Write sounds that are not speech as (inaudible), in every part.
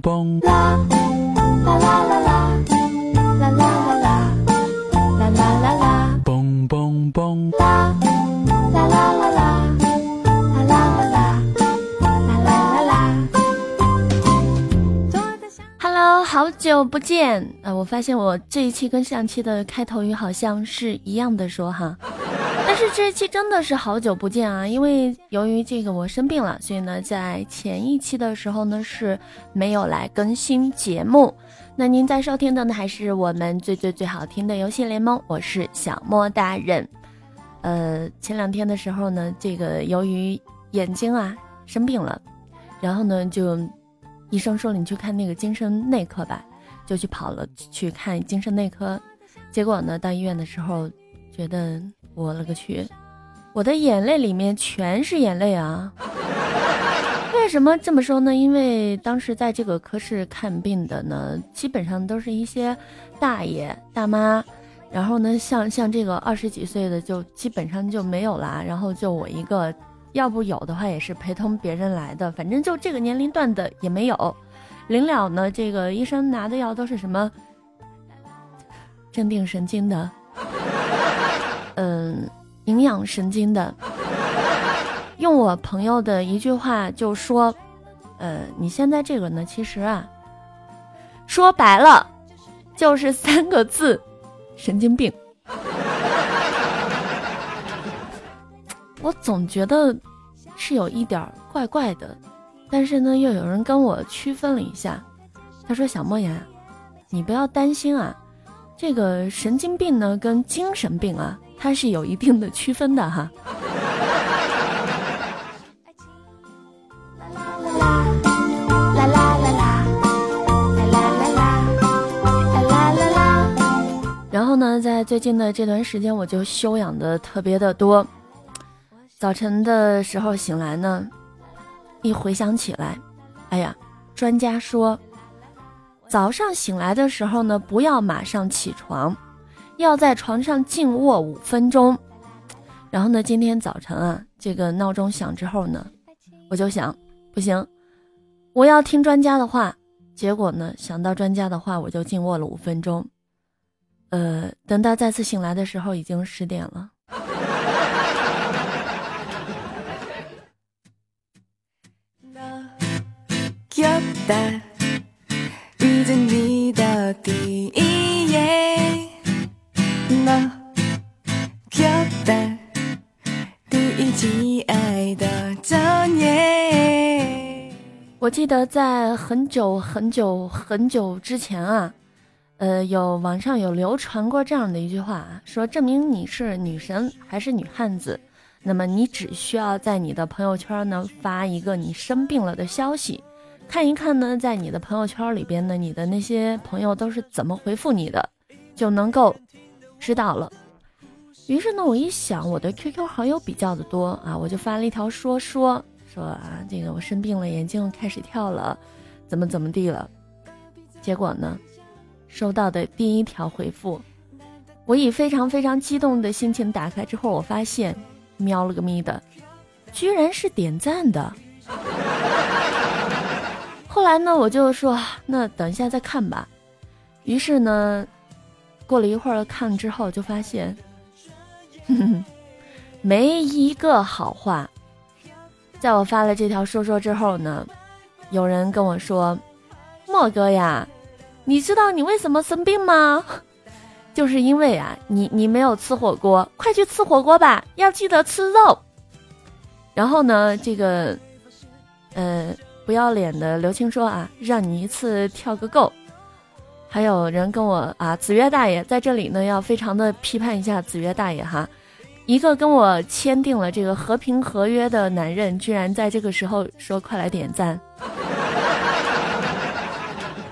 啦啦啦啦啦，啦啦啦啦，啦啦啦啦，蹦蹦蹦啦啦啦啦啦，啦啦啦啦。Hello，好久不见啊！我发现我这一期跟上期的开头语好像是一样的，说哈。是这一期真的是好久不见啊！因为由于这个我生病了，所以呢，在前一期的时候呢是没有来更新节目。那您在收听的呢还是我们最最最好听的游戏联盟，我是小莫大人。呃，前两天的时候呢，这个由于眼睛啊生病了，然后呢就医生说了你去看那个精神内科吧，就去跑了去看精神内科，结果呢到医院的时候觉得。我了个去！我的眼泪里面全是眼泪啊！(laughs) 为什么这么说呢？因为当时在这个科室看病的呢，基本上都是一些大爷大妈，然后呢，像像这个二十几岁的就基本上就没有啦，然后就我一个，要不有的话也是陪同别人来的，反正就这个年龄段的也没有。临了呢，这个医生拿的药都是什么镇定神经的。嗯，营养神经的，用我朋友的一句话就说，呃，你现在这个呢，其实啊，说白了，就是三个字，神经病。我总觉得是有一点怪怪的，但是呢，又有人跟我区分了一下，他说小莫言，你不要担心啊，这个神经病呢，跟精神病啊。它是有一定的区分的哈。然后呢，在最近的这段时间，我就休养的特别的多。早晨的时候醒来呢，一回想起来，哎呀，专家说，早上醒来的时候呢，不要马上起床。要在床上静卧五分钟，然后呢，今天早晨啊，这个闹钟响之后呢，我就想，不行，我要听专家的话。结果呢，想到专家的话，我就静卧了五分钟。呃，等到再次醒来的时候，已经十点了。第一集爱的早年我记得在很久很久很久之前啊，呃，有网上有流传过这样的一句话，说证明你是女神还是女汉子，那么你只需要在你的朋友圈呢发一个你生病了的消息，看一看呢，在你的朋友圈里边呢，你的那些朋友都是怎么回复你的，就能够知道了。于是呢，我一想，我的 QQ 好友比较的多啊，我就发了一条说说。说啊，这个我生病了，眼睛开始跳了，怎么怎么地了？结果呢，收到的第一条回复，我以非常非常激动的心情打开之后，我发现，喵了个咪的，居然是点赞的。后来呢，我就说，那等一下再看吧。于是呢，过了一会儿看之后，就发现，哼 (laughs) 哼没一个好话。在我发了这条说说之后呢，有人跟我说：“莫哥呀，你知道你为什么生病吗？(laughs) 就是因为啊，你你没有吃火锅，快去吃火锅吧，要记得吃肉。”然后呢，这个，呃，不要脸的刘青说啊，让你一次跳个够。还有人跟我啊，子曰大爷在这里呢，要非常的批判一下子曰大爷哈。一个跟我签订了这个和平合约的男人，居然在这个时候说：“快来点赞！”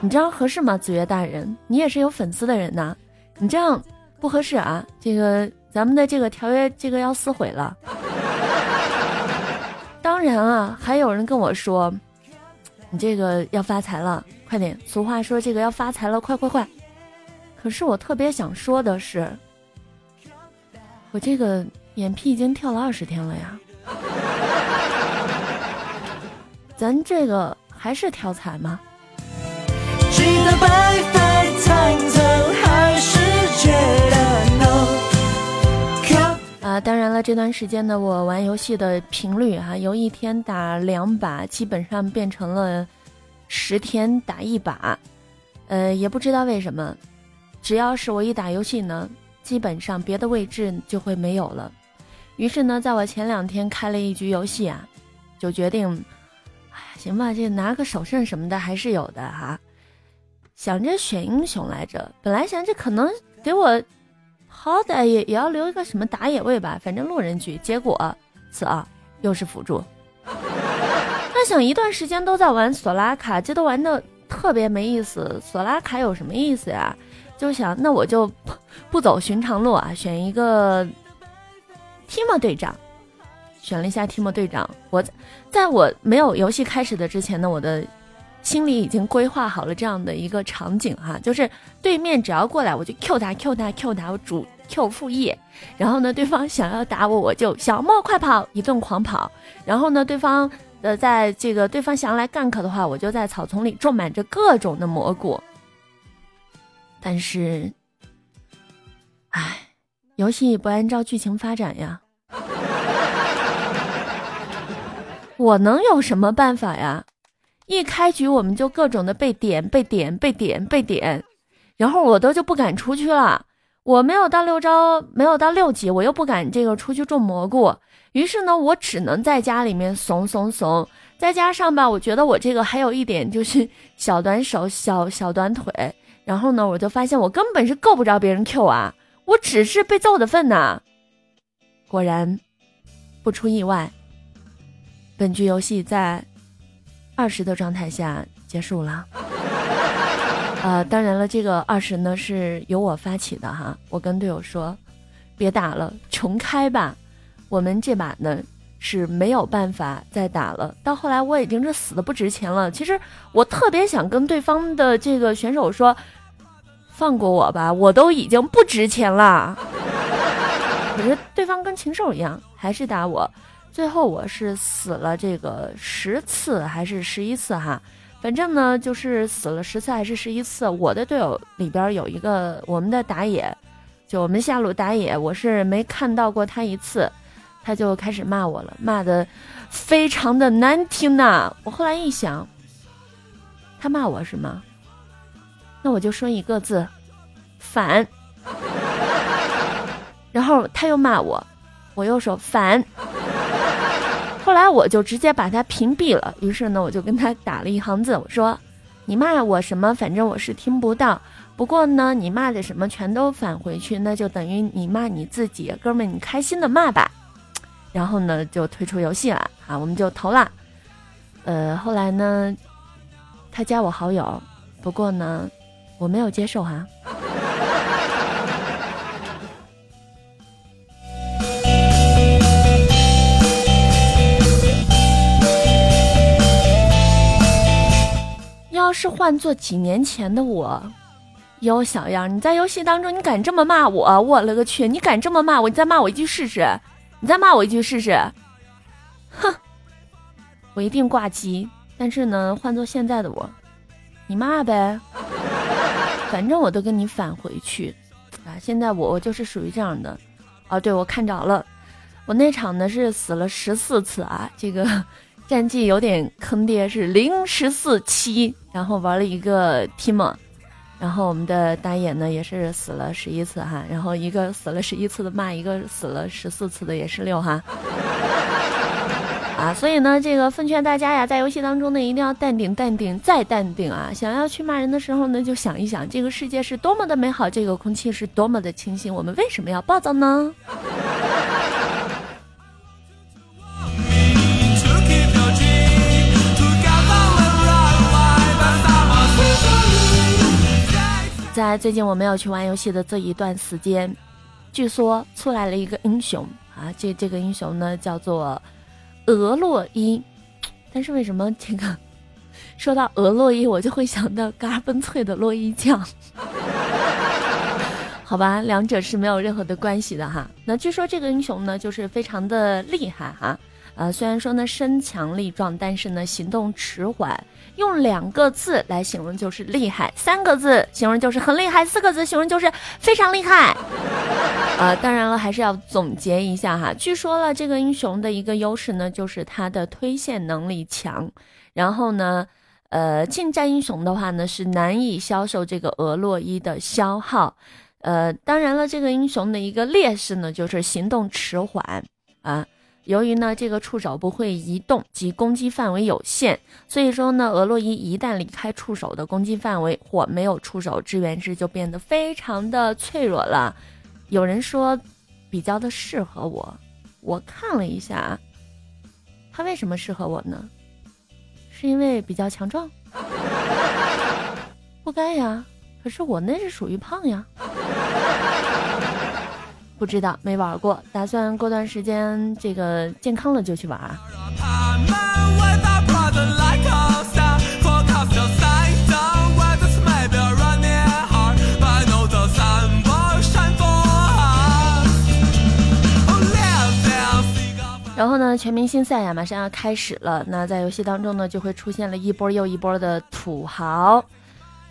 你这样合适吗，子越大人？你也是有粉丝的人呐，你这样不合适啊！这个咱们的这个条约，这个要撕毁了。当然啊，还有人跟我说：“你这个要发财了，快点！”俗话说：“这个要发财了，快快快！”可是我特别想说的是。我这个眼皮已经跳了二十天了呀，咱这个还是跳彩吗？啊，当然了，这段时间呢，我玩游戏的频率啊，由一天打两把，基本上变成了十天打一把。呃，也不知道为什么，只要是我一打游戏呢，基本上别的位置就会没有了。于是呢，在我前两天开了一局游戏啊，就决定，哎，行吧，这拿个首胜什么的还是有的哈。想着选英雄来着，本来想着可能给我。好歹也也要留一个什么打野位吧，反正路人局。结果次二又是辅助。想一段时间都在玩索拉卡，这都玩的特别没意思。索拉卡有什么意思呀？就想那我就不走寻常路啊，选一个 Timo 队长。选了一下 Timo 队长，我在我没有游戏开始的之前呢，我的。心里已经规划好了这样的一个场景哈，就是对面只要过来，我就 Q 他 Q 他 Q 他，我主 Q 副业，然后呢，对方想要打我，我就小莫快跑，一顿狂跑，然后呢，对方呃在这个对方想来 gank 的话，我就在草丛里种满着各种的蘑菇。但是，唉，游戏不按照剧情发展呀，我能有什么办法呀？一开局我们就各种的被点、被点、被点、被点，然后我都就不敢出去了。我没有到六招，没有到六级，我又不敢这个出去种蘑菇。于是呢，我只能在家里面怂怂怂。再加上吧，我觉得我这个还有一点就是 (laughs) 小短手、小小短腿。然后呢，我就发现我根本是够不着别人 Q 啊，我只是被揍的份呐。果然，不出意外，本局游戏在。二十的状态下结束了，呃，当然了，这个二十呢是由我发起的哈，我跟队友说，别打了，重开吧。我们这把呢是没有办法再打了。到后来我已经是死的不值钱了。其实我特别想跟对方的这个选手说，放过我吧，我都已经不值钱了。可是对方跟禽兽一样，还是打我。最后我是死了这个十次还是十一次哈，反正呢就是死了十次还是十一次。我的队友里边有一个我们的打野，就我们下路打野，我是没看到过他一次，他就开始骂我了，骂的非常的难听呐。我后来一想，他骂我是吗？那我就说一个字，反。然后他又骂我，我又说反。后来我就直接把他屏蔽了。于是呢，我就跟他打了一行字，我说：“你骂我什么？反正我是听不到。不过呢，你骂的什么全都返回去，那就等于你骂你自己，哥们，你开心的骂吧。”然后呢，就退出游戏了。啊，我们就投了。呃，后来呢，他加我好友，不过呢，我没有接受哈。要是换做几年前的我，哟小样，你在游戏当中你敢这么骂我？我勒个去！你敢这么骂我？你再骂我一句试试！你再骂我一句试试！哼，我一定挂机。但是呢，换做现在的我，你骂呗，反正我都跟你返回去啊！现在我我就是属于这样的。哦，对，我看着了，我那场呢是死了十四次啊，这个。战绩有点坑爹，是零十四七，然后玩了一个 team，然后我们的打野呢也是死了十一次哈，然后一个死了十一次的骂一个死了十四次的也是六哈，(laughs) 啊，所以呢，这个奉劝大家呀，在游戏当中呢一定要淡定，淡定再淡定啊！想要去骂人的时候呢，就想一想这个世界是多么的美好，这个空气是多么的清新，我们为什么要暴躁呢？在最近我没有去玩游戏的这一段时间，据说出来了一个英雄啊，这这个英雄呢叫做俄洛伊，但是为什么这个说到俄洛伊，我就会想到嘎嘣脆的洛伊酱？(laughs) 好吧，两者是没有任何的关系的哈。那据说这个英雄呢就是非常的厉害哈，呃，虽然说呢身强力壮，但是呢行动迟缓。用两个字来形容就是厉害，三个字形容就是很厉害，四个字形容就是非常厉害。呃，当然了，还是要总结一下哈。据说了，这个英雄的一个优势呢，就是他的推线能力强。然后呢，呃，近战英雄的话呢，是难以消受这个俄洛伊的消耗。呃，当然了，这个英雄的一个劣势呢，就是行动迟缓啊。由于呢，这个触手不会移动及攻击范围有限，所以说呢，俄洛伊一旦离开触手的攻击范围或没有触手支援时，就变得非常的脆弱了。有人说比较的适合我，我看了一下，他为什么适合我呢？是因为比较强壮？(laughs) 不该呀，可是我那是属于胖呀。不知道，没玩过，打算过段时间这个健康了就去玩。然后呢，全明星赛呀，马上要开始了。那在游戏当中呢，就会出现了一波又一波的土豪，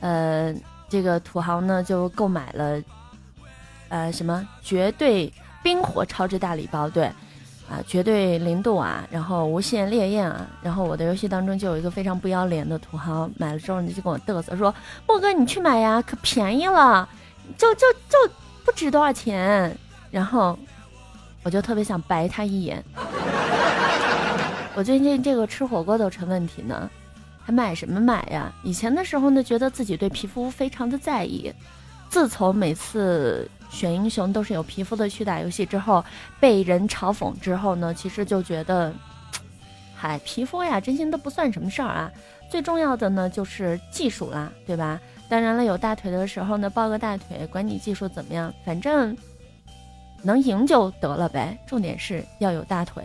呃，这个土豪呢就购买了。呃，什么绝对冰火超值大礼包？对，啊，绝对零度啊，然后无限烈焰啊，然后我的游戏当中就有一个非常不要脸的土豪，买了之后呢就跟我嘚瑟说：“莫哥你去买呀，可便宜了，就就就不值多少钱。”然后我就特别想白他一眼。(laughs) 我最近这个吃火锅都成问题呢，还买什么买呀？以前的时候呢，觉得自己对皮肤非常的在意，自从每次。选英雄都是有皮肤的，去打游戏之后被人嘲讽之后呢，其实就觉得，嗨，皮肤呀，真心都不算什么事儿啊。最重要的呢就是技术啦，对吧？当然了，有大腿的时候呢，抱个大腿，管你技术怎么样，反正能赢就得了呗。重点是要有大腿。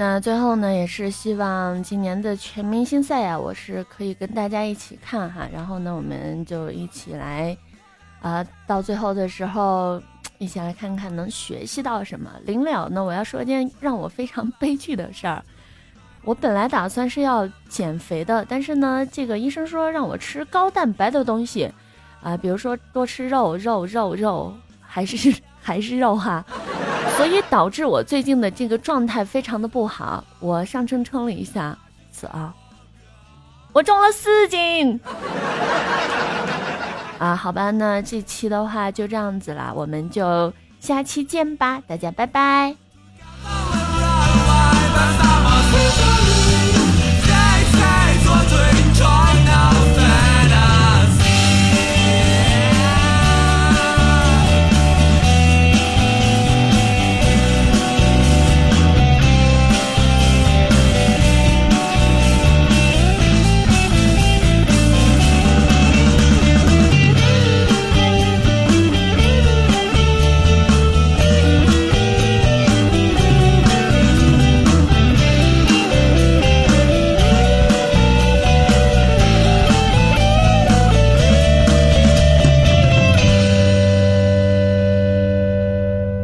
那最后呢，也是希望今年的全明星赛呀，我是可以跟大家一起看哈。然后呢，我们就一起来，啊，到最后的时候，一起来看看能学习到什么。临了呢，我要说一件让我非常悲剧的事儿。我本来打算是要减肥的，但是呢，这个医生说让我吃高蛋白的东西，啊，比如说多吃肉肉肉肉，还是 (laughs) 还是肉哈。所以导致我最近的这个状态非常的不好我上称称了一下子啊我重了四斤。啊好吧那这期的话就这样子啦我们就下期见吧大家拜拜。